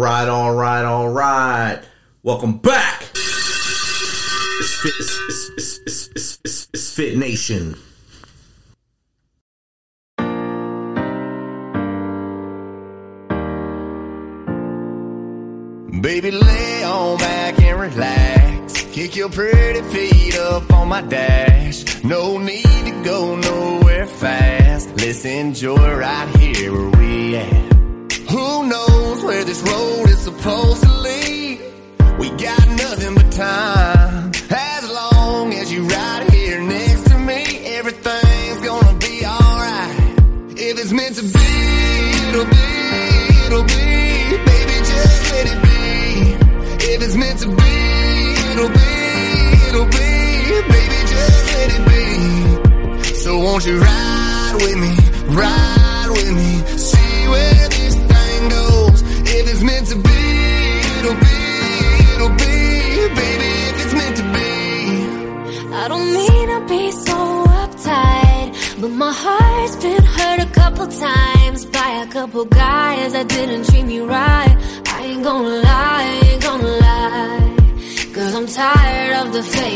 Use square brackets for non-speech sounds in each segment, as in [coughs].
Right, all right, all right. Welcome back. It's Fit, it's, it's, it's, it's Fit Nation. Baby, lay on back and relax. Kick your pretty feet up on my dash. No need to go nowhere fast. Let's enjoy right here where we at. Who knows where this road is supposed to lead? We got nothing but time. As long as you right here next to me, everything's gonna be alright. If it's meant to be,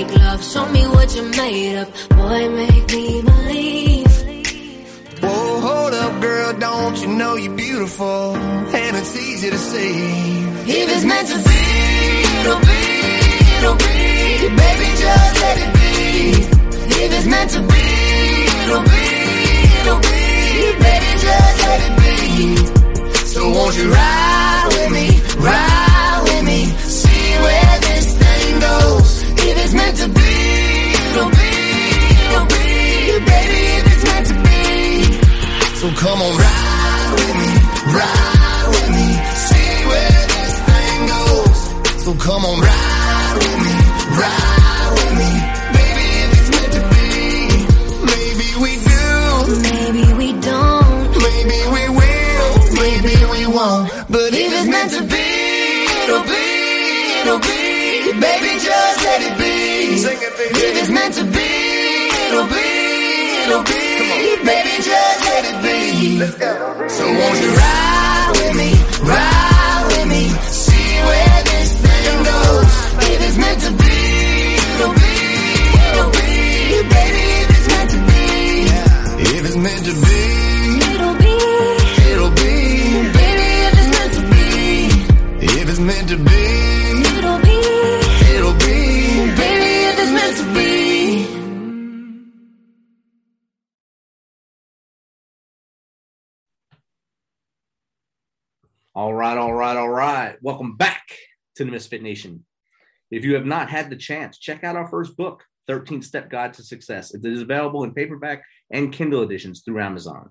fake love. Show me what you made of. Boy, make me believe. Whoa, hold up, girl, don't you know you're beautiful? And it's easy to see. If it's meant to be, it'll be, it'll be. Baby, just let it be. If it's meant to be, it'll be, it'll be. Baby, just let it be. So won't you ride with me, ride with me, see where this thing goes. It's meant to be, it'll be, it'll be. Baby, if it's meant to be. So come on, ride with me, ride with me, see where this thing goes. So come on, ride with me, ride with me, baby, if it's meant to be. Maybe we do, Maybe we don't. maybe we will, maybe we won't. But if it's meant to be, it'll be, it'll be. Baby, just let it be. Sing it, baby. If it's meant to be, it'll be, it'll be. Baby, just let it be. Let's go. So won't you ride All right, all right, all right. Welcome back to the Misfit Nation. If you have not had the chance, check out our first book, 13 Step Guide to Success. It is available in paperback and Kindle editions through Amazon.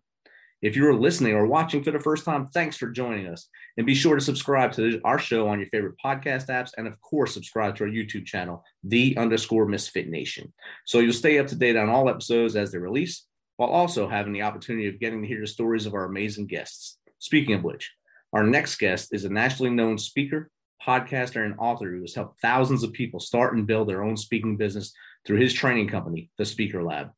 If you're listening or watching for the first time, thanks for joining us. And be sure to subscribe to our show on your favorite podcast apps. And of course, subscribe to our YouTube channel, the underscore Misfit Nation. So you'll stay up to date on all episodes as they release, while also having the opportunity of getting to hear the stories of our amazing guests. Speaking of which, our next guest is a nationally known speaker, podcaster, and author who has helped thousands of people start and build their own speaking business through his training company, The Speaker Lab.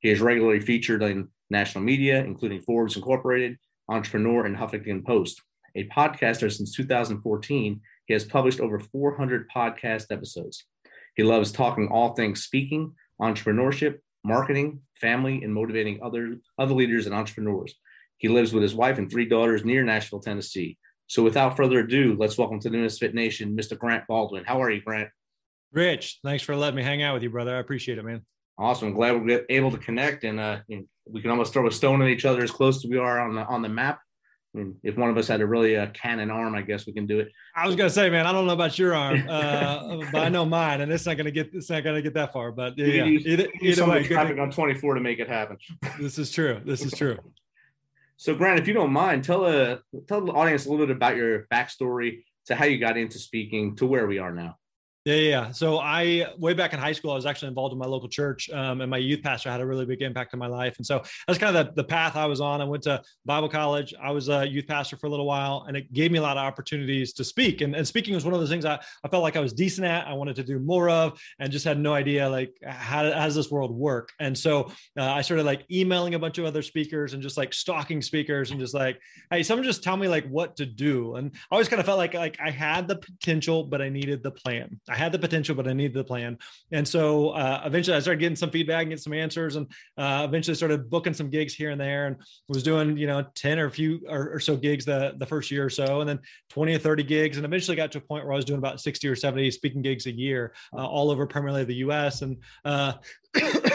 He is regularly featured in national media, including Forbes Incorporated, Entrepreneur, and Huffington Post. A podcaster since 2014, he has published over 400 podcast episodes. He loves talking all things speaking, entrepreneurship, marketing, family, and motivating other, other leaders and entrepreneurs. He lives with his wife and three daughters near Nashville, Tennessee. So without further ado, let's welcome to the Misfit Nation, Mr. Grant Baldwin. How are you, Grant? Rich, thanks for letting me hang out with you, brother. I appreciate it, man. Awesome. Glad we're able to connect, and uh, you we can almost throw a stone at each other as close as we are on the on the map. I mean, if one of us had a really uh, cannon arm, I guess we can do it. I was gonna say, man, I don't know about your arm, uh, but I know mine, and it's not gonna get it's not gonna get that far. But yeah, can use, either, use either way, traffic on 24 to make it happen. this is true. This is true. So, Grant, if you don't mind, tell uh, tell the audience a little bit about your backstory to how you got into speaking to where we are now. Yeah, yeah. So I, way back in high school, I was actually involved in my local church, um, and my youth pastor had a really big impact on my life. And so that's kind of the, the path I was on. I went to Bible college. I was a youth pastor for a little while, and it gave me a lot of opportunities to speak. And, and speaking was one of those things I, I felt like I was decent at. I wanted to do more of, and just had no idea like how, how does this world work. And so uh, I started like emailing a bunch of other speakers and just like stalking speakers and just like, hey, someone just tell me like what to do. And I always kind of felt like like I had the potential, but I needed the plan. I had the potential, but I needed the plan. And so uh, eventually I started getting some feedback and getting some answers and uh, eventually started booking some gigs here and there and was doing, you know, 10 or a few or, or, so gigs the, the first year or so, and then 20 or 30 gigs. And eventually got to a point where I was doing about 60 or 70 speaking gigs a year uh, all over primarily the US. And uh,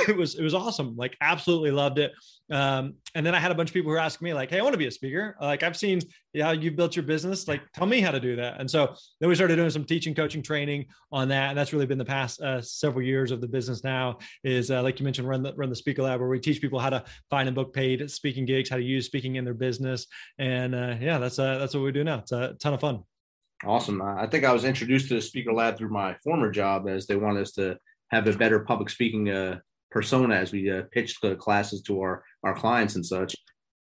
[laughs] it was it was awesome. Like absolutely loved it. Um, and then I had a bunch of people who asked me like, "Hey, I want to be a speaker. Like I've seen yeah you built your business. Like tell me how to do that." And so then we started doing some teaching, coaching, training on that, and that's really been the past uh, several years of the business. Now is uh, like you mentioned, run the run the Speaker Lab where we teach people how to find and book paid speaking gigs, how to use speaking in their business, and uh, yeah, that's uh, that's what we do now. It's a ton of fun. Awesome. I think I was introduced to the Speaker Lab through my former job as they wanted us to have a better public speaking uh, persona as we uh, pitched the classes to our our clients and such.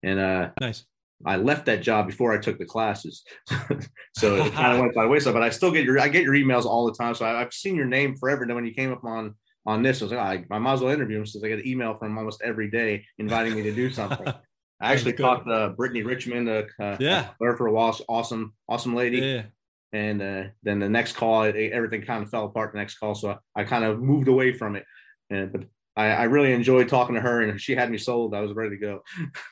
And uh, nice. I left that job before I took the classes, [laughs] so it kind of [laughs] went by the wayside. But I still get your I get your emails all the time, so I, have seen your name forever. And when you came up on on this, I was like, oh, I, I might as well interview him since I get an email from almost every day inviting me to do something. [laughs] I actually caught uh, Brittany Richmond, uh, uh, yeah, for a while, awesome, awesome lady. Yeah. And uh, then the next call, it, everything kind of fell apart. The next call, so I, I kind of moved away from it. And but I, I, really enjoyed talking to her, and she had me sold. I was ready to go.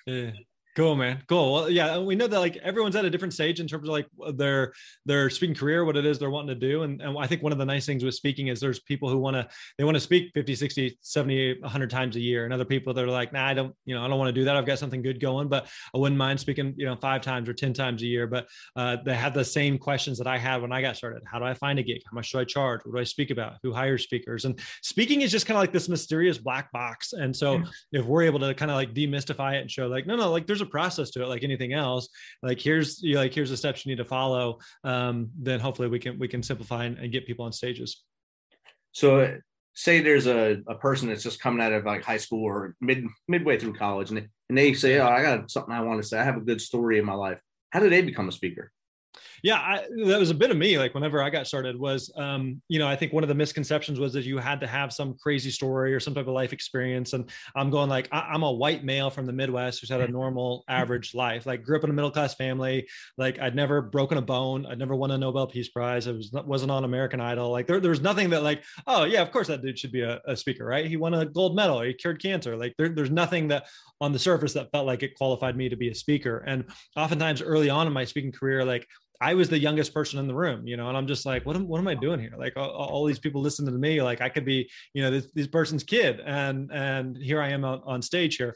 Yeah. Cool, man. Cool. Well, yeah, we know that like everyone's at a different stage in terms of like their their speaking career, what it is they're wanting to do. And, and I think one of the nice things with speaking is there's people who want to they want to speak 50, 60, 70, 100 times a year. And other people that are like, nah, I don't, you know, I don't want to do that. I've got something good going, but I wouldn't mind speaking, you know, five times or 10 times a year. But uh, they have the same questions that I had when I got started. How do I find a gig? How much should I charge? What do I speak about? Who hires speakers? And speaking is just kind of like this mysterious black box. And so if we're able to kind of like demystify it and show like, no, no, like there's a process to it. Like anything else like here's you know, like here's the steps you need to follow um, then hopefully we can we can simplify and, and get people on stages. So say there's a, a person that's just coming out of like high school or mid midway through college and they, and they say oh i got something i want to say. I have a good story in my life. How did they become a speaker yeah I, that was a bit of me like whenever i got started was um, you know i think one of the misconceptions was that you had to have some crazy story or some type of life experience. And i'm going like I, am a white male from the midwest who's had a normal average life. Like grew up in a middle class family. Like i'd never broken a bone. I'd never won a nobel peace prize. I was wasn't on american idol. Like there, there was nothing that like oh yeah of course that dude should be a, a speaker right? He won a gold medal. He cured cancer. Like there, there's nothing that on the surface that felt like it qualified me to be a speaker. And oftentimes early on in my speaking career like I was the youngest person in the room, you know, and I'm just like, what am, what am I doing here? Like all, all these people listening to me, like I could be, you know, this, this person's kid and, and here I am on, on stage here.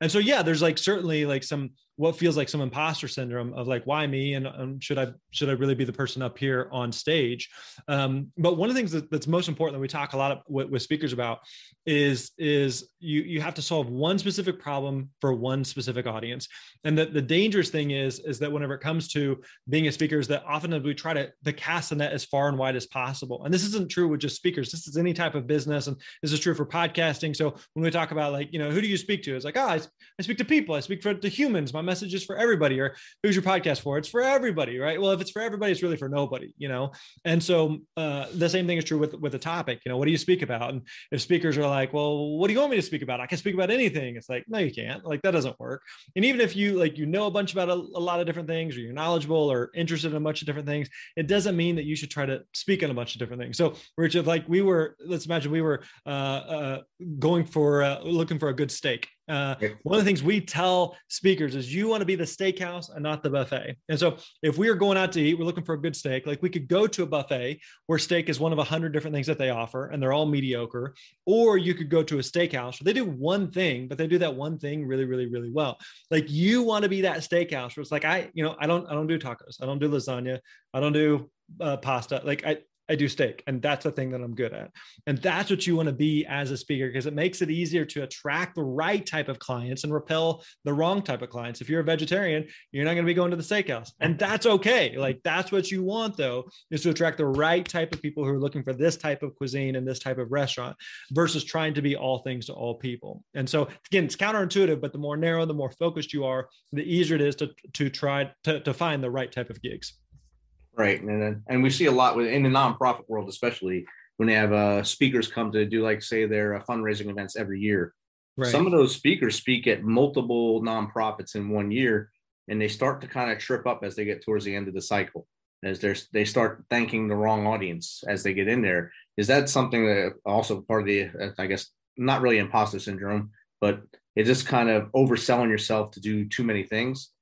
And so, yeah, there's like certainly like some what feels like some imposter syndrome of like why me? And um, should i should i really be the person up here on stage? Um, but one of the things that, that's most important that we talk a lot of, with, with, speakers about is is you you have to solve one specific problem for one specific audience. And the, the dangerous thing is is that whenever it comes to being a speaker is that often we try to, to cast the net as far and wide as possible. And this isn't true with just speakers. This is any type of business and this is true for podcasting. So when we talk about like you know who do you speak to? It's like oh i, I speak to people. I speak for to humans. My message is for everybody or who's your podcast for? It's for everybody right? Well if it's for everybody it's really for nobody you know? And so uh, the same thing is true with with the topic you know what do you speak about? And if speakers are like well what do you want me to speak about? I can speak about anything. It's like no you can't. Like that doesn't work. And even if you like you know a bunch about a, a lot of different things or you're knowledgeable or interested in a bunch of different things it doesn't mean that you should try to speak on a bunch of different things. So richard like we were let's imagine we were uh, uh, going for uh, looking for a good steak uh, one of the things we tell speakers is you want to be the steakhouse and not the buffet. And so if we are going out to eat, we're looking for a good steak. Like we could go to a buffet where steak is one of a hundred different things that they offer and they're all mediocre. Or you could go to a steakhouse where they do one thing, but they do that one thing really, really, really well. Like you want to be that steakhouse where it's like, I, you know, I don't, I don't do tacos. I don't do lasagna. I don't do uh, pasta. Like I, I do steak, and that's the thing that I'm good at. And that's what you want to be as a speaker because it makes it easier to attract the right type of clients and repel the wrong type of clients. If you're a vegetarian, you're not going to be going to the steakhouse, and that's okay. Like that's what you want though, is to attract the right type of people who are looking for this type of cuisine and this type of restaurant versus trying to be all things to all people. And so again, it's counterintuitive, but the more narrow, the more focused you are, the easier it is to to try to, to find the right type of gigs. Right, and and we see a lot with in the nonprofit world, especially when they have uh, speakers come to do like say their uh, fundraising events every year. Right. Some of those speakers speak at multiple nonprofits in one year, and they start to kind of trip up as they get towards the end of the cycle, as they they start thanking the wrong audience as they get in there. Is that something that also part of the uh, I guess not really imposter syndrome, but it's just kind of overselling yourself to do too many things?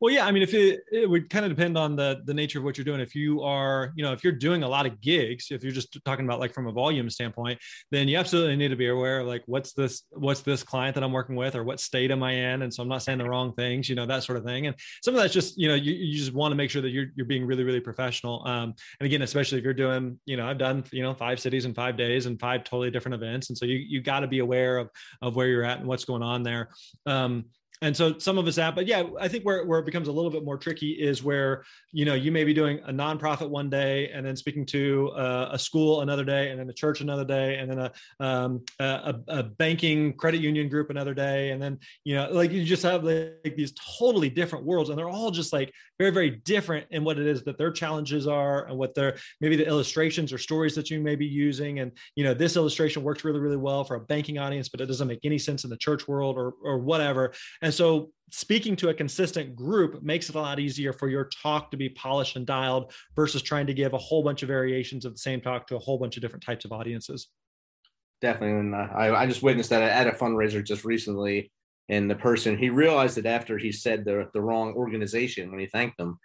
Well, yeah, I mean, if it, it would kind of depend on the the nature of what you're doing. If you are, you know, if you're doing a lot of gigs, if you're just talking about like from a volume standpoint, then you absolutely need to be aware of like what's this what's this client that I'm working with, or what state am I in, and so I'm not saying the wrong things, you know, that sort of thing. And some of that's just, you know, you, you just want to make sure that you're you're being really really professional. Um, and again, especially if you're doing, you know, I've done you know five cities in five days and five totally different events, and so you you got to be aware of of where you're at and what's going on there. Um, and so some of us have, but yeah, I think where, where it becomes a little bit more tricky is where, you know, you may be doing a nonprofit one day and then speaking to a, school another day and then a church another day and then a, um, a, a, banking credit union group another day. And then, you know, like you just have like these totally different worlds and they're all just like very, very different in what it is that their challenges are and what their, maybe the illustrations or stories that you may be using. And, you know, this illustration works really, really well for a banking audience, but it doesn't make any sense in the church world or, or whatever. So speaking to a consistent group makes it a lot easier for your talk to be polished and dialed versus trying to give a whole bunch of variations of the same talk to a whole bunch of different types of audiences. Definitely. And uh, I, I just witnessed that at a fundraiser just recently. And the person, he realized that after he said the, the wrong organization when he thanked them.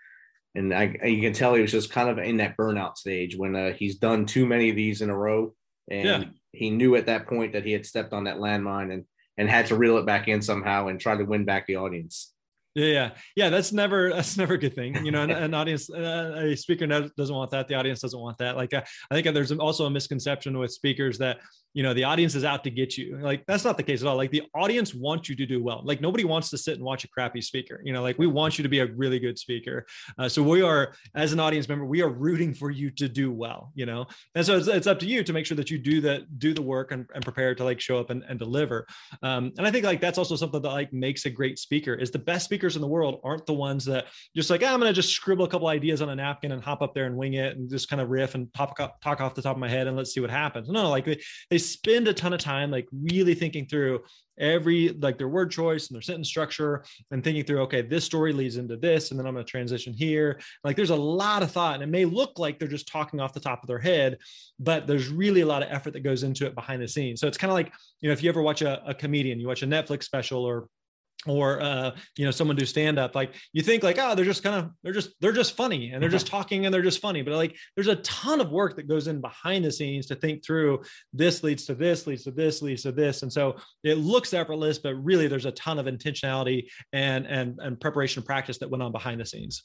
And I, you can tell he was just kind of in that burnout stage when uh, he's done too many of these in a row. And yeah. he knew at that point that he had stepped on that landmine. And and had to reel it back in somehow and try to win back the audience. Yeah, yeah. That's never [laughs] that's never a good thing. You know, an, an audience, uh, a speaker doesn't want that. The audience doesn't want that. Like, uh, I think there's also a misconception with speakers that you know the audience is out to get you. Like that's not the case at all. Like the audience wants you to do well. Like nobody wants to sit and watch a crappy speaker. You know like we want you to be a really good speaker. Uh, so we are as an audience member we are rooting for you to do well you know? And so it's, it's up to you to make sure that you do that do the work and, and prepare to like show up and, and deliver. Um, and i think like that's also something that like makes a great speaker is the best speakers in the world aren't the ones that just like oh, i'm gonna just scribble a couple ideas on a napkin and hop up there and wing it and just kind of riff and talk, talk off the top of my head and let's see what happens. No like they, they spend a ton of time like really thinking through every like their word choice and their sentence structure and thinking through okay this story leads into this and then i'm going to transition here. Like there's a lot of thought and it may look like they're just talking off the top of their head but there's really a lot of effort that goes into it behind the scenes. So it's kind of like you know if you ever watch a, a comedian you watch a netflix special or or uh, you know someone do stand up like you think like oh they're just kind of they're just they're just funny and they're just mm-hmm. talking and they're just funny. But like there's a ton of work that goes in behind the scenes to think through this leads to this leads to this leads to this. And so it looks effortless but really there's a ton of intentionality and and and preparation and practice that went on behind the scenes.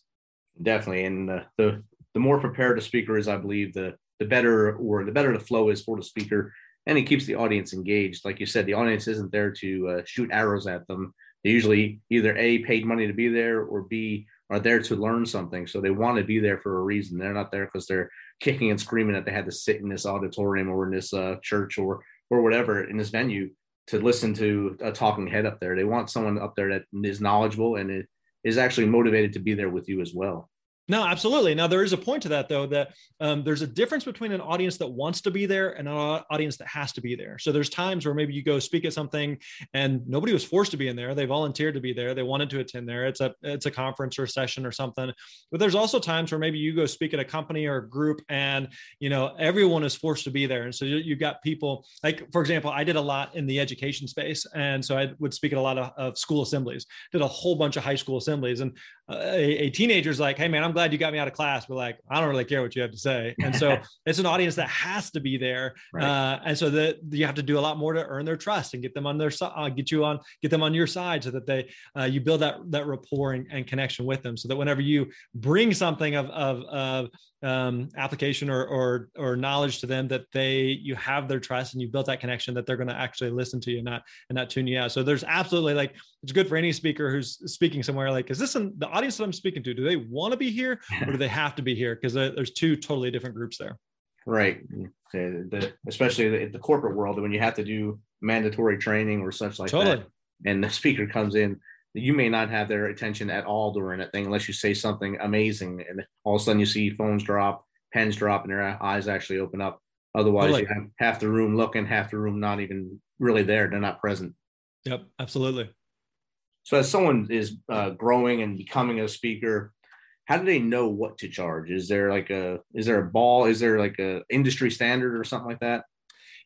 Definitely and uh, the the more prepared a speaker is i believe the the better or the better the flow is for the speaker and it keeps the audience engaged. Like you said the audience isn't there to uh, shoot arrows at them they usually either a paid money to be there or b are there to learn something. So they want to be there for a reason. They're not there because they're kicking and screaming that they had to sit in this auditorium or in this uh, church or or whatever in this venue to listen to a talking head up there. They want someone up there that is knowledgeable and is actually motivated to be there with you as well no, absolutely. Now there is a point to that though that um, there's a difference between an audience that wants to be there and an audience that has to be there. So there's times where maybe you go speak at something and nobody was forced to be in there; they volunteered to be there, they wanted to attend there. It's a it's a conference or a session or something. But there's also times where maybe you go speak at a company or a group and you know everyone is forced to be there, and so you, you got people like for example, I did a lot in the education space, and so I would speak at a lot of, of school assemblies. Did a whole bunch of high school assemblies, and uh, a, a teenager's like, "Hey man, I'm glad you got me out of class. But like, I don't really care what you have to say. And so [laughs] it's an audience that has to be there. Right. Uh, and so that you have to do a lot more to earn their trust and get them on their side, uh, get you on, get them on your side so that they, uh, you build that, that rapport and, and, connection with them so that whenever you bring something of, of, of um, application or, or, or knowledge to them that they, you have their trust and you built that connection that they're going to actually listen to you and not, and not tune you out. So there's absolutely like, it's good for any speaker who's speaking somewhere like, is this an, the audience that I'm speaking to? Do they want to be here or do they have to be here? Because there's two totally different groups there. Right. The, especially the, the corporate world, when you have to do mandatory training or such like totally. that, and the speaker comes in, you may not have their attention at all during that thing unless you say something amazing, and all of a sudden you see phones drop, pens drop, and their eyes actually open up. Otherwise, totally. you have half the room looking, half the room not even really there; they're not present. Yep, absolutely. So, as someone is uh, growing and becoming a speaker, how do they know what to charge? Is there like a is there a ball? Is there like a industry standard or something like that?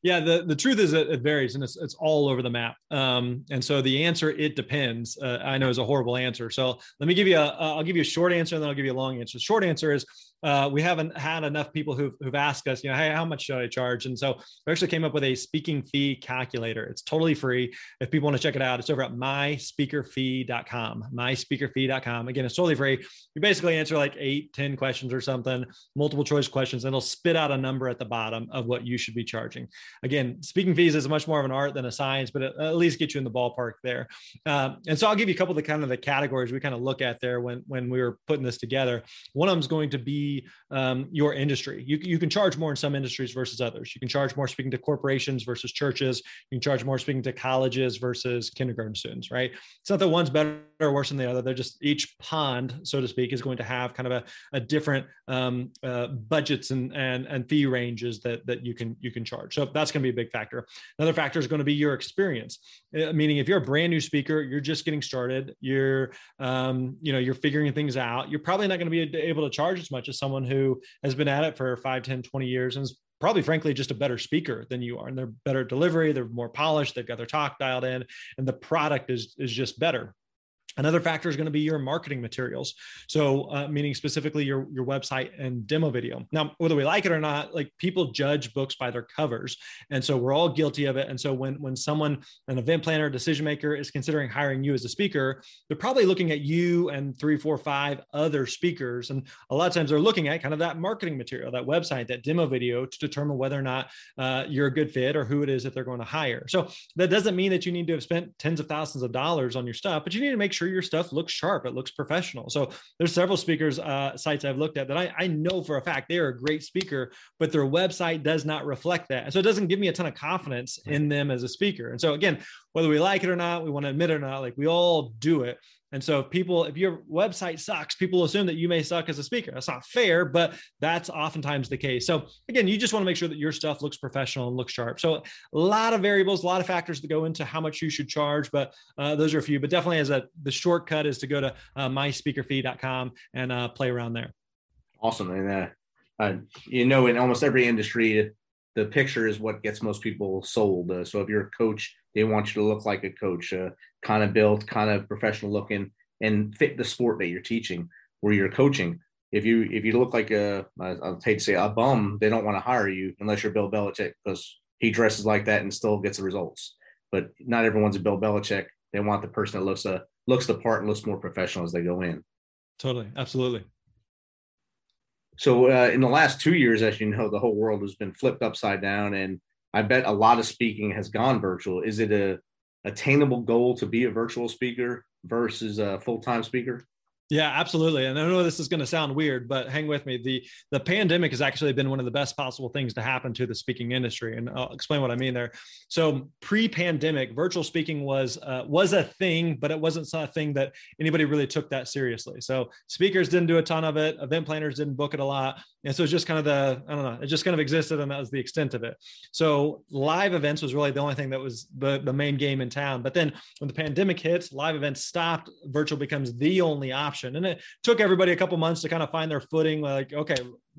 Yeah, the, the truth is it, varies and it's, it's all over the map. Um, and so the answer, it depends, uh, I know is a horrible answer. So let me give you a, uh, I'll give you a short answer and then I'll give you a long answer. The short answer is uh, we haven't had enough people who've, who've asked us, you know, hey, how much should I charge? And so we actually came up with a speaking fee calculator. It's totally free. If people want to check it out, it's over at myspeakerfee.com. Myspeakerfee.com. Again, it's totally free. You basically answer like eight, ten questions or something, multiple choice questions, and it'll spit out a number at the bottom of what you should be charging. Again, speaking fees is much more of an art than a science, but at least get you in the ballpark there. Um, and so I'll give you a couple of the kind of the categories we kind of look at there when when we were putting this together. One of them is going to be um, your industry. You, you can charge more in some industries versus others. You can charge more speaking to corporations versus churches. You can charge more speaking to colleges versus kindergarten students, right? It's not that one's better or worse than the other. They're just each pond, so to speak, is going to have kind of a, a different um, uh, budgets and, and, and fee ranges that, that you can you can charge. So that's going to be a big factor. Another factor is going to be your experience. Uh, meaning, if you're a brand new speaker, you're just getting started, you're um, you know you're figuring things out. You're probably not going to be able to charge as much as someone who has been at it for 5 10 20 years and is probably frankly just a better speaker than you are. And they're better delivery they're more polished they've got their talk dialed in and the product is is just better Another factor is going to be your marketing materials. So, uh, meaning specifically your, your website and demo video. Now, whether we like it or not, like people judge books by their covers. And so we're all guilty of it. And so when, when someone, an event planner, decision maker is considering hiring you as a speaker, they're probably looking at you and three, four, five other speakers. And a lot of times they're looking at kind of that marketing material, that website, that demo video to determine whether or not uh, you're a good fit or who it is that they're going to hire. So that doesn't mean that you need to have spent tens of thousands of dollars on your stuff, but you need to make sure sure your stuff looks sharp. It looks professional. So there's several speakers uh, sites I've looked at that I, I know for a fact they are a great speaker, but their website does not reflect that. So it doesn't give me a ton of confidence in them as a speaker. And so again, whether we like it or not, we want to admit it or not, like we all do it. And so if people, if your website sucks, people assume that you may suck as a speaker. That's not fair, but that's oftentimes the case. So again, you just want to make sure that your stuff looks professional and looks sharp. So a lot of variables, a lot of factors that go into how much you should charge, but uh, those are a few. But definitely as a the shortcut is to go to uh, myspeakerfee.com and uh, play around there. Awesome. And uh, uh, you know, in almost every industry, the picture is what gets most people sold. Uh, so if you're a coach, they want you to look like a coach, uh, kind of built, kind of professional looking, and fit the sport that you're teaching or you're coaching. If you if you look like a I'll hate to say a bum, they don't want to hire you unless you're Bill Belichick because he dresses like that and still gets the results. But not everyone's a Bill Belichick. They want the person that looks a uh, looks the part and looks more professional as they go in. Totally, absolutely. So uh, in the last two years, as you know, the whole world has been flipped upside down, and I bet a lot of speaking has gone virtual. Is it a attainable goal to be a virtual speaker versus a full time speaker? Yeah, absolutely. And I know this is going to sound weird, but hang with me. The the pandemic has actually been one of the best possible things to happen to the speaking industry, and I'll explain what I mean there. So pre-pandemic, virtual speaking was uh, was a thing, but it wasn't a thing that anybody really took that seriously. So speakers didn't do a ton of it, event planners didn't book it a lot, and so it's just kind of the I don't know, it just kind of existed, and that was the extent of it. So live events was really the only thing that was the the main game in town. But then when the pandemic hits, live events stopped. Virtual becomes the only option option. And it took everybody a couple months to kind of find their footing. Like, okay,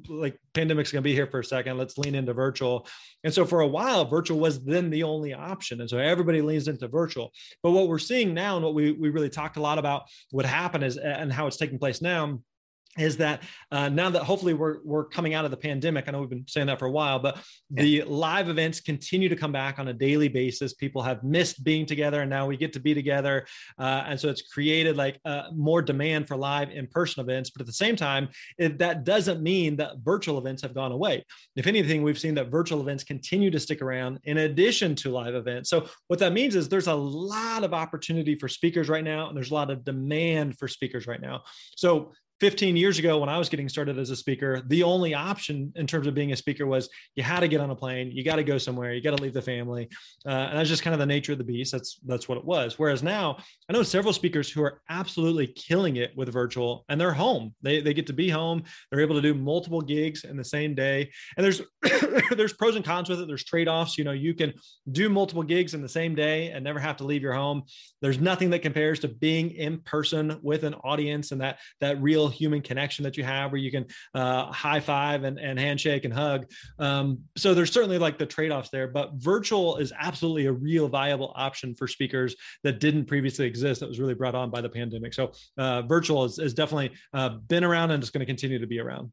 like pandemic's going to be here for a second. Let's lean into virtual. And so for a while, virtual was then the only option. And so everybody leans into virtual. But what we're seeing now and what we, we really talked a lot about what happened is, and how it's taking place now is that uh, now that hopefully we're we're coming out of the pandemic, I know we've been saying that for a while, but the live events continue to come back on a daily basis. People have missed being together, and now we get to be together, uh, and so it's created like uh, more demand for live in person events. But at the same time, it, that doesn't mean that virtual events have gone away. If anything, we've seen that virtual events continue to stick around in addition to live events. So what that means is there's a lot of opportunity for speakers right now, and there's a lot of demand for speakers right now. So 15 years ago when I was getting started as a speaker, the only option in terms of being a speaker was you had to get on a plane, you got to go somewhere, you got to leave the family, uh, and that's just kind of the nature of the beast. That's that's what it was. Whereas now, I know several speakers who are absolutely killing it with virtual, and they're home. They they get to be home. They're able to do multiple gigs in the same day, and there's [coughs] there's pros and cons with it. There's trade offs. You know, you can do multiple gigs in the same day and never have to leave your home. There's nothing that compares to being in person with an audience and that that real human connection that you have where you can uh, high five and, and handshake and hug. Um, so there's certainly like the trade offs there, but virtual is absolutely a real viable option for speakers that didn't previously exist that was really brought on by the pandemic. So uh, virtual has, has definitely uh, been around and it's going to continue to be around.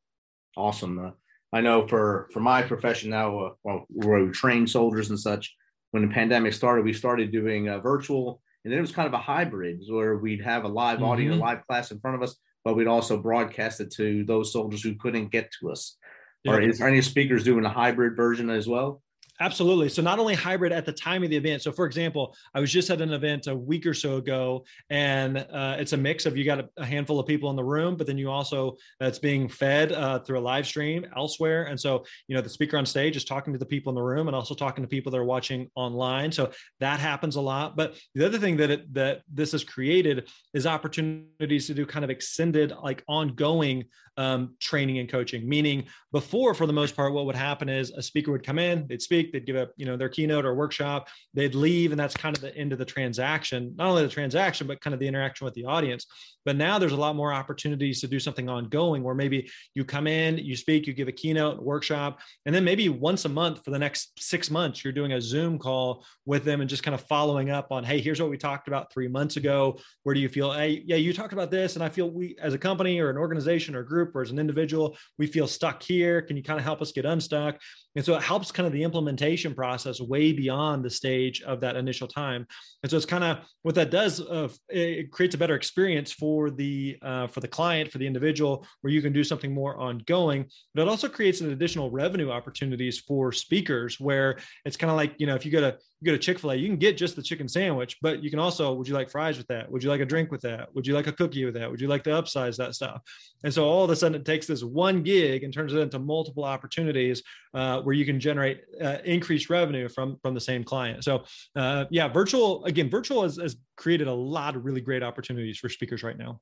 Awesome. Uh, I know for for my profession now, uh, well, where we train soldiers and such. When the pandemic started, we started doing uh, virtual, and then it was kind of a hybrid where we'd have a live mm-hmm. audience, a live class in front of us, but we'd also broadcast it to those soldiers who couldn't get to us. Yeah. Or is there any speakers doing a hybrid version as well? Absolutely. So not only hybrid at the time of the event. So for example, I was just at an event a week or so ago, and uh, it's a mix of you got a, a, handful of people in the room, but then you also that's being fed uh, through a live stream elsewhere. And so you know the speaker on stage is talking to the people in the room and also talking to people that are watching online. So that happens a lot. But the other thing that it, that this has created is opportunities to do kind of extended, like ongoing um, training and coaching. Meaning, before for the most part, what would happen is a speaker would come in, they'd speak they'd give up, you know, their keynote or workshop, they'd leave, and that's kind of the end of the transaction. Not only the transaction, but kind of the interaction with the audience. But now there's a lot more opportunities to do something ongoing where maybe you come in, you speak, you give a keynote, workshop, and then maybe once a month for the next six months, you're doing a Zoom call with them and just kind of following up on, hey, here's what we talked about three months ago. Where do you feel? Hey, yeah, you talked about this, and I feel we as a company or an organization or group or as an individual, we feel stuck here. Can you kind of help us get unstuck? And so it helps kind of the implementation process way beyond the stage of that initial time. And so it's kind of what that does. Uh, it creates a better experience for the uh, for the client, for the individual, where you can do something more ongoing. But it also creates an additional revenue opportunities for speakers, where it's kind of like you know if you go to you go to Chick Fil A, you can get just the chicken sandwich, but you can also would you like fries with that? Would you like a drink with that? Would you like a cookie with that? Would you like to upsize that stuff? And so all of a sudden it takes this one gig and turns it into multiple opportunities uh, where you can generate uh, increased revenue from from the same client. So uh, yeah, virtual again, virtual has, has created a lot of really great opportunities for speakers right now.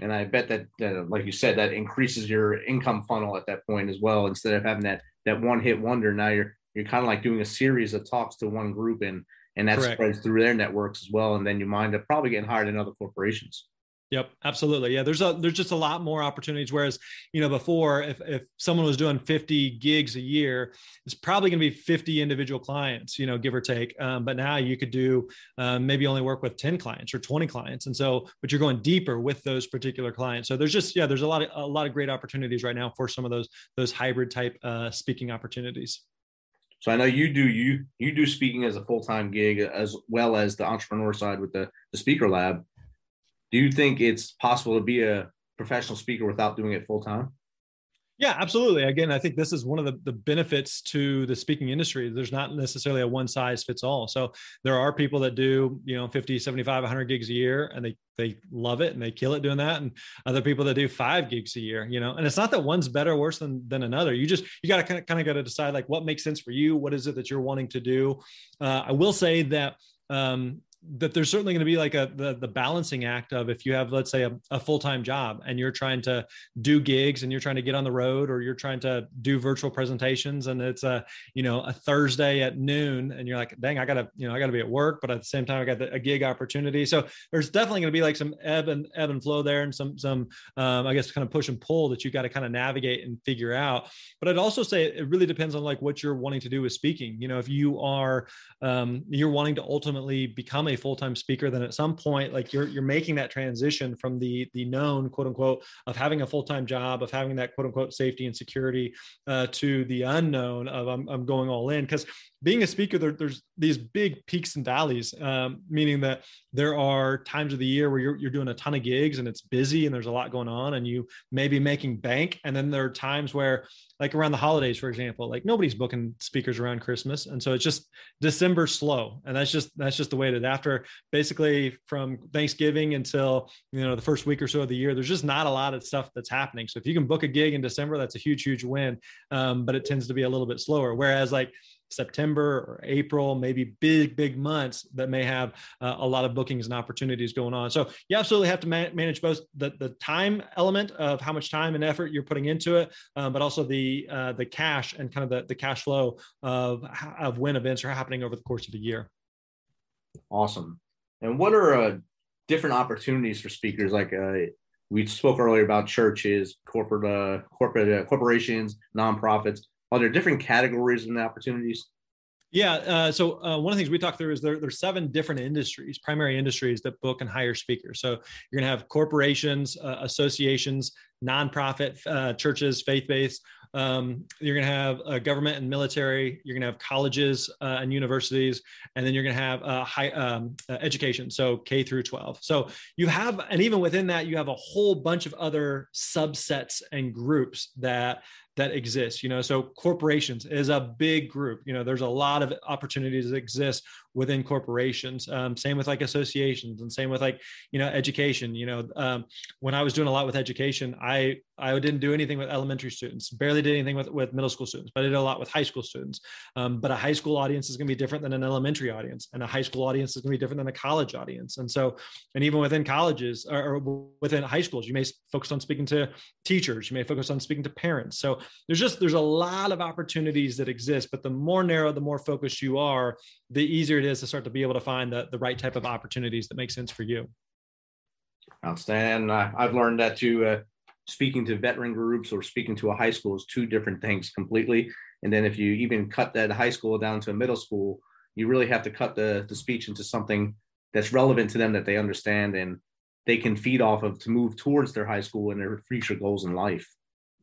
And I bet that, that, like you said, that increases your income funnel at that point as well. Instead of having that that one hit wonder, now you're you're kind of like doing a series of talks to one group, and and that Correct. spreads through their networks as well. And then you mind up probably getting hired in other corporations. Yep, absolutely. Yeah, there's a there's just a lot more opportunities. Whereas, you know, before if if someone was doing 50 gigs a year, it's probably going to be 50 individual clients, you know, give or take. Um, but now you could do um, maybe only work with 10 clients or 20 clients, and so but you're going deeper with those particular clients. So there's just yeah, there's a lot of a lot of great opportunities right now for some of those those hybrid type uh, speaking opportunities. So I know you do you you do speaking as a full time gig as well as the entrepreneur side with the the speaker lab do you think it's possible to be a professional speaker without doing it full time? Yeah, absolutely. Again, I think this is one of the, the benefits to the speaking industry. There's not necessarily a one size fits all. So there are people that do, you know, 50, 75, 100 gigs a year and they, they love it and they kill it doing that. And other people that do five gigs a year, you know, and it's not that one's better or worse than, than another. You just, you got to kind of, kind of got to decide like what makes sense for you. What is it that you're wanting to do? Uh, I will say that um, that there's certainly going to be like a the, the balancing act of if you have let's say a, a, full-time job and you're trying to do gigs and you're trying to get on the road or you're trying to do virtual presentations and it's a you know a thursday at noon and you're like dang i gotta you know i gotta be at work but at the same time i got the, a gig opportunity. So there's definitely going to be like some ebb and ebb and flow there and some some um, i guess kind of push and pull that you got to kind of navigate and figure out. But i'd also say it really depends on like what you're wanting to do with speaking. You know if you are um, you're wanting to ultimately become a a full-time speaker, then at some point, like you're you're making that transition from the the known quote unquote of having a full-time job, of having that quote unquote safety and security, uh, to the unknown of I'm, I'm going all in. Because being a speaker, there, there's these big peaks and valleys, um, meaning that there are times of the year where you're, you're doing a ton of gigs and it's busy and there's a lot going on and you may be making bank. And then there are times where, like around the holidays, for example, like nobody's booking speakers around Christmas. And so it's just December slow. And that's just, that's just the way is. After basically from Thanksgiving until, you know, the first week or so of the year, there's just not a lot of stuff that's happening. So if you can book a gig in December, that's a huge, huge win. Um, but it tends to be a little bit slower. Whereas like, September or April, maybe big, big months that may have uh, a lot of bookings and opportunities going on. So you absolutely have to man- manage both the, the time element of how much time and effort you're putting into it, um, but also the uh, the cash and kind of the, the cash flow of, of when events are happening over the course of a year. Awesome. And what are uh, different opportunities for speakers? Like uh, we spoke earlier about churches, corporate, uh, corporate uh, corporations, nonprofits are there different categories and opportunities? Yeah. Uh, so uh, one of the things we talked through is there, there's seven different industries, primary industries that book and hire speakers. So you're going to have corporations, uh, associations, nonprofit uh, churches, faith-based. Um, you're going to have uh, government and military. You're going to have colleges uh, and universities, and then you're going to have high um, education, so K through 12. So you have, and even within that, you have a whole bunch of other subsets and groups that that exists you know? So corporations is a big group you know there's a lot of opportunities that exist within corporations um, same with like associations and same with like you know education you know um, when i was doing a lot with education i i didn't do anything with elementary students barely did anything with, with middle school students but i did a lot with high school students um, but a high school audience is going to be different than an elementary audience and a high school audience is going to be different than a college audience and so and even within colleges or, or within high schools you may focus on speaking to teachers you may focus on speaking to parents so there's just there's a lot of opportunities that exist but the more narrow the more focused you are the easier it is to start to be able to find the, the right type of opportunities that make sense for you. Outstanding. I've learned that too. Uh, speaking to veteran groups or speaking to a high school is two different things completely. And then if you even cut that high school down to a middle school, you really have to cut the, the speech into something that's relevant to them that they understand and they can feed off of to move towards their high school and their future goals in life.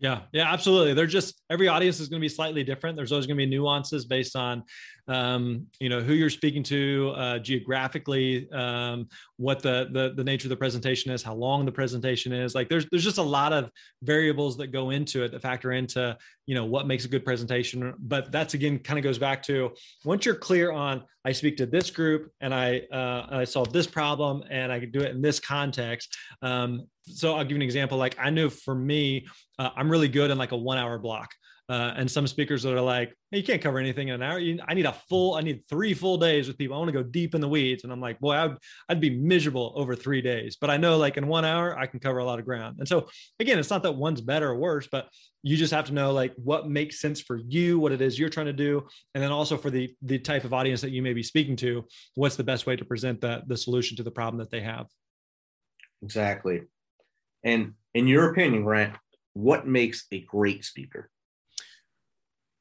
Yeah, yeah, absolutely. They're just every audience is going to be slightly different. There's always going to be nuances based on, um, you know, who you're speaking to, uh, geographically, um, what the, the the nature of the presentation is, how long the presentation is. Like, there's there's just a lot of variables that go into it that factor into, you know, what makes a good presentation. But that's again kind of goes back to once you're clear on, I speak to this group and I uh, I solve this problem and I can do it in this context. Um, so I'll give you an example. Like I know for me, uh, I'm really good in like a one hour block. Uh, and some speakers that are like, hey, you can't cover anything in an hour. You, I need a full, I need three full days with people. I want to go deep in the weeds. And I'm like, boy, I'd, I'd be miserable over three days. But I know like in one hour, I can cover a lot of ground. And so again, it's not that one's better or worse, but you just have to know like what makes sense for you, what it is you're trying to do. And then also for the, the type of audience that you may be speaking to, what's the best way to present the, the solution to the problem that they have. Exactly. And in your opinion, Grant, what makes a great speaker?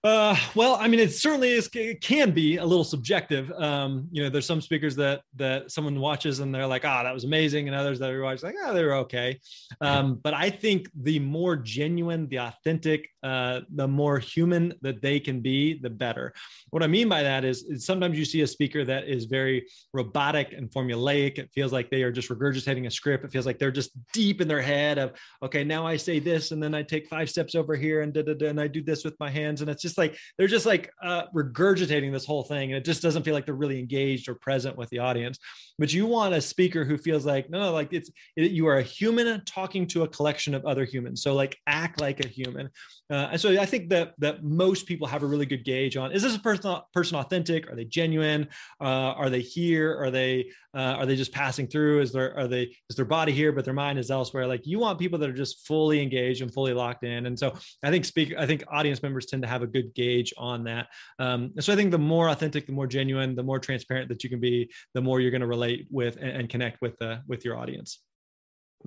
Uh, well, I mean, it certainly is. It can be a little subjective. Um, you know, there's some speakers that that someone watches and they're like, "Ah, oh, that was amazing," and others that are watching like, "Ah, oh, they were okay." Um, but I think the more genuine, the authentic, uh, the more human that they can be, the better. What I mean by that is, is sometimes you see a speaker that is very robotic and formulaic. It feels like they are just regurgitating a script. It feels like they're just deep in their head of, okay, now I say this, and then I take five steps over here, and and I do this with my hands, and it's just just like they're just like uh, regurgitating this whole thing, and it just doesn't feel like they're really engaged or present with the audience. But you want a speaker who feels like no, no like it's it, you are a human talking to a collection of other humans. So like act like a human. Uh, and so I think that that most people have a really good gauge on is this a person person authentic? Are they genuine? Uh, are they here? Are they uh, are they just passing through? Is there are they is their body here but their mind is elsewhere? Like you want people that are just fully engaged and fully locked in. And so I think speak I think audience members tend to have a good gauge on that. Um, so I think the more authentic, the more genuine, the more transparent that you can be, the more you're going to relate with and, and connect with the with your audience.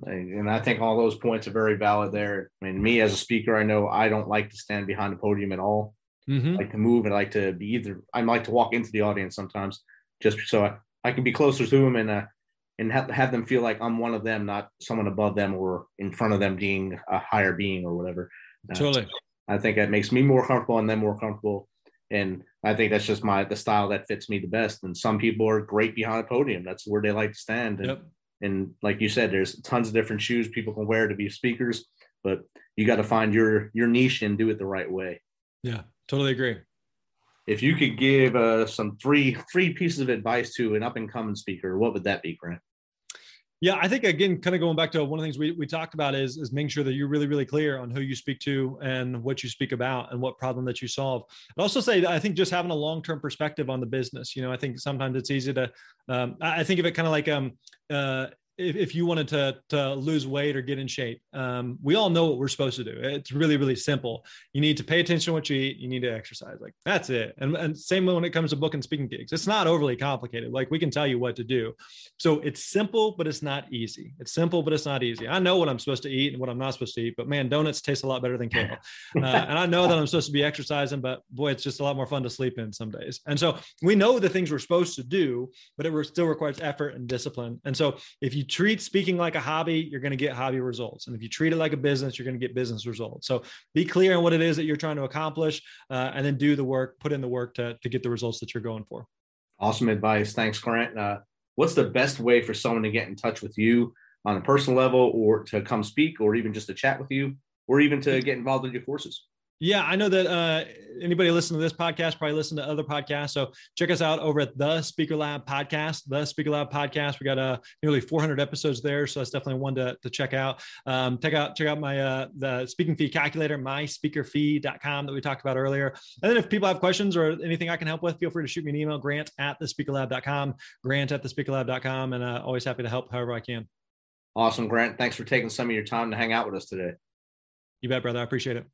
And I think all those points are very valid there. I mean, me as a speaker, I know I don't like to stand behind the podium at all. Mm-hmm. I like to move and I like to be either, I like to walk into the audience sometimes just so I, I can be closer to them and uh, and have, have them feel like I'm one of them, not someone above them or in front of them being a higher being or whatever. Uh, totally. I think that makes me more comfortable and them more comfortable. And I think that's just my the style that fits me the best. And some people are great behind a podium. That's where they like to stand. And, yep. And like you said, there's tons of different shoes people can wear to be speakers, but you got to find your your niche and do it the right way. Yeah, totally agree. If you could give uh, some three three pieces of advice to an up and coming speaker, what would that be, Grant? Yeah, I think again, kind of going back to one of the things we, we talked about is is making sure that you're really really clear on who you speak to and what you speak about and what problem that you solve. I'd also say I think just having a long term perspective on the business. You know, I think sometimes it's easy to. Um, I think of it kind of like um, uh, if, if you wanted to, to lose weight or get in shape, um, we all know what we're supposed to do. It's really, really simple. You need to pay attention to what you eat. You need to exercise. Like that's it. And, and same when it comes to book and speaking gigs, it's not overly complicated. Like we can tell you what to do. So it's simple, but it's not easy. It's simple, but it's not easy. I know what I'm supposed to eat and what I'm not supposed to eat, but man, donuts taste a lot better than kale. [laughs] Uh, and I know that I'm supposed to be exercising, but boy, it's just a lot more fun to sleep in some days. And so we know the things we're supposed to do, but it still requires effort and discipline. And so if you treat speaking like a hobby, you're going to get hobby results. And if you treat it like a business, you're going to get business results. So be clear on what it is that you're trying to accomplish uh, and then do the work, put in the work to, to get the results that you're going for. Awesome advice. Thanks, Grant. Uh, what's the best way for someone to get in touch with you on a personal level or to come speak or even just to chat with you or even to get involved in your courses? Yeah, I know that uh, anybody listening to this podcast probably listen to other podcasts. So check us out over at the Speaker Lab podcast. The Speaker Lab podcast. We got uh, nearly 400 episodes there, so that's definitely one to, to check out. Um, check out check out my uh, the speaking fee calculator, myspeakerfee.com that we talked about earlier. And then if people have questions or anything I can help with, feel free to shoot me an email, Grant at the thespeakerlab.com, Grant at the thespeakerlab.com, and uh, always happy to help however I can. Awesome, Grant. Thanks for taking some of your time to hang out with us today. You bet, brother. I appreciate it.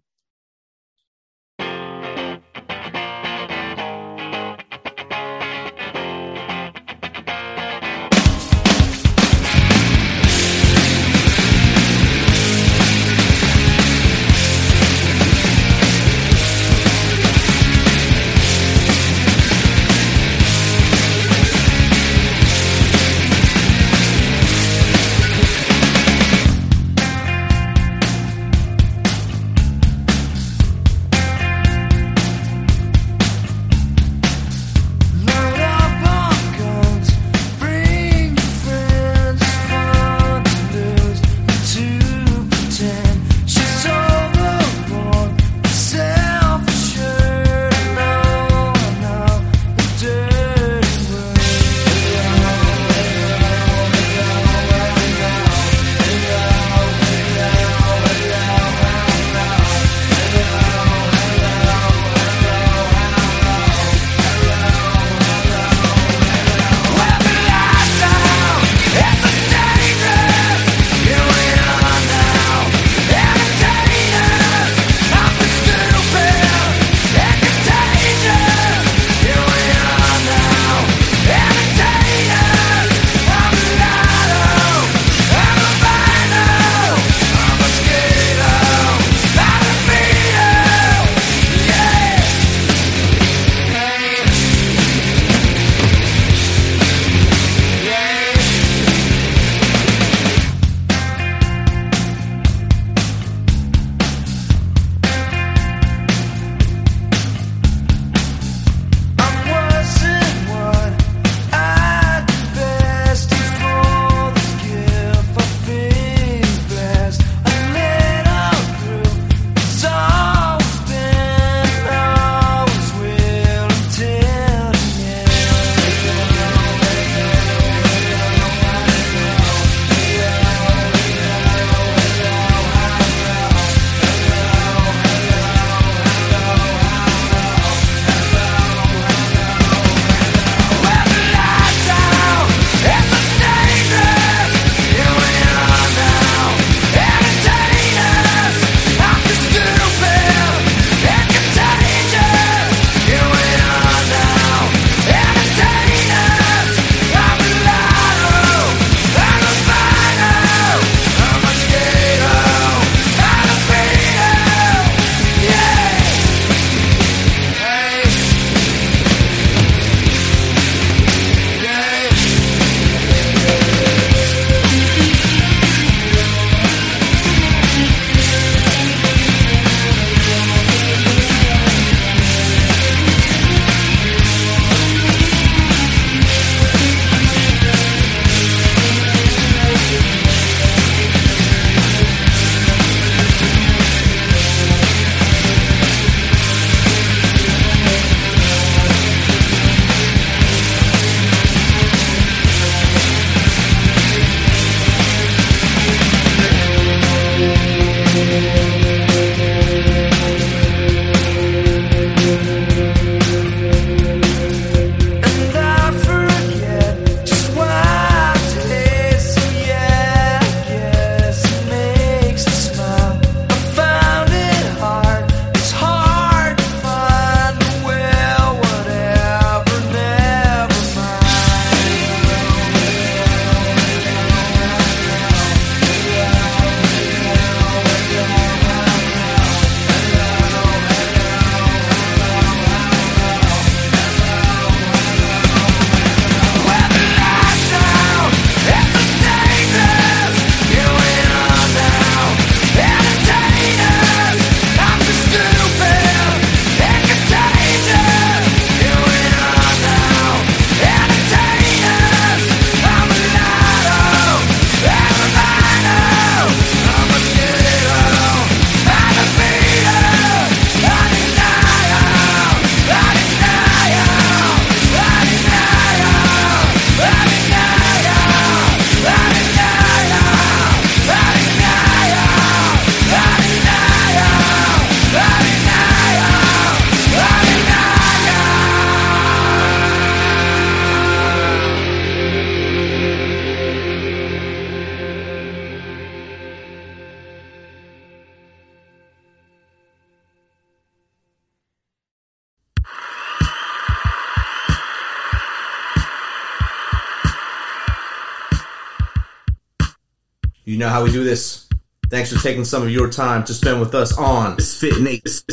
Know how we do this. Thanks for taking some of your time to spend with us on Fit Nation.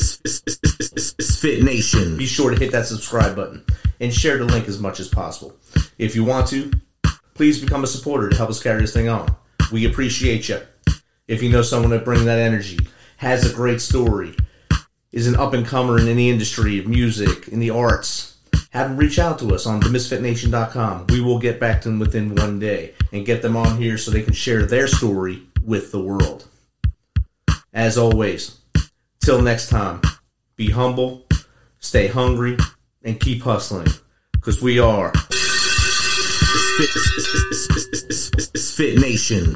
Fit Nation. Be sure to hit that subscribe button and share the link as much as possible. If you want to, please become a supporter to help us carry this thing on. We appreciate you. If you know someone that brings that energy, has a great story, is an up and comer in the industry of music, in the arts, have them reach out to us on themisfitnation.com. We will get back to them within one day and get them on here so they can share their story with the world. As always, till next time, be humble, stay hungry, and keep hustling. Because we are Fit Nation.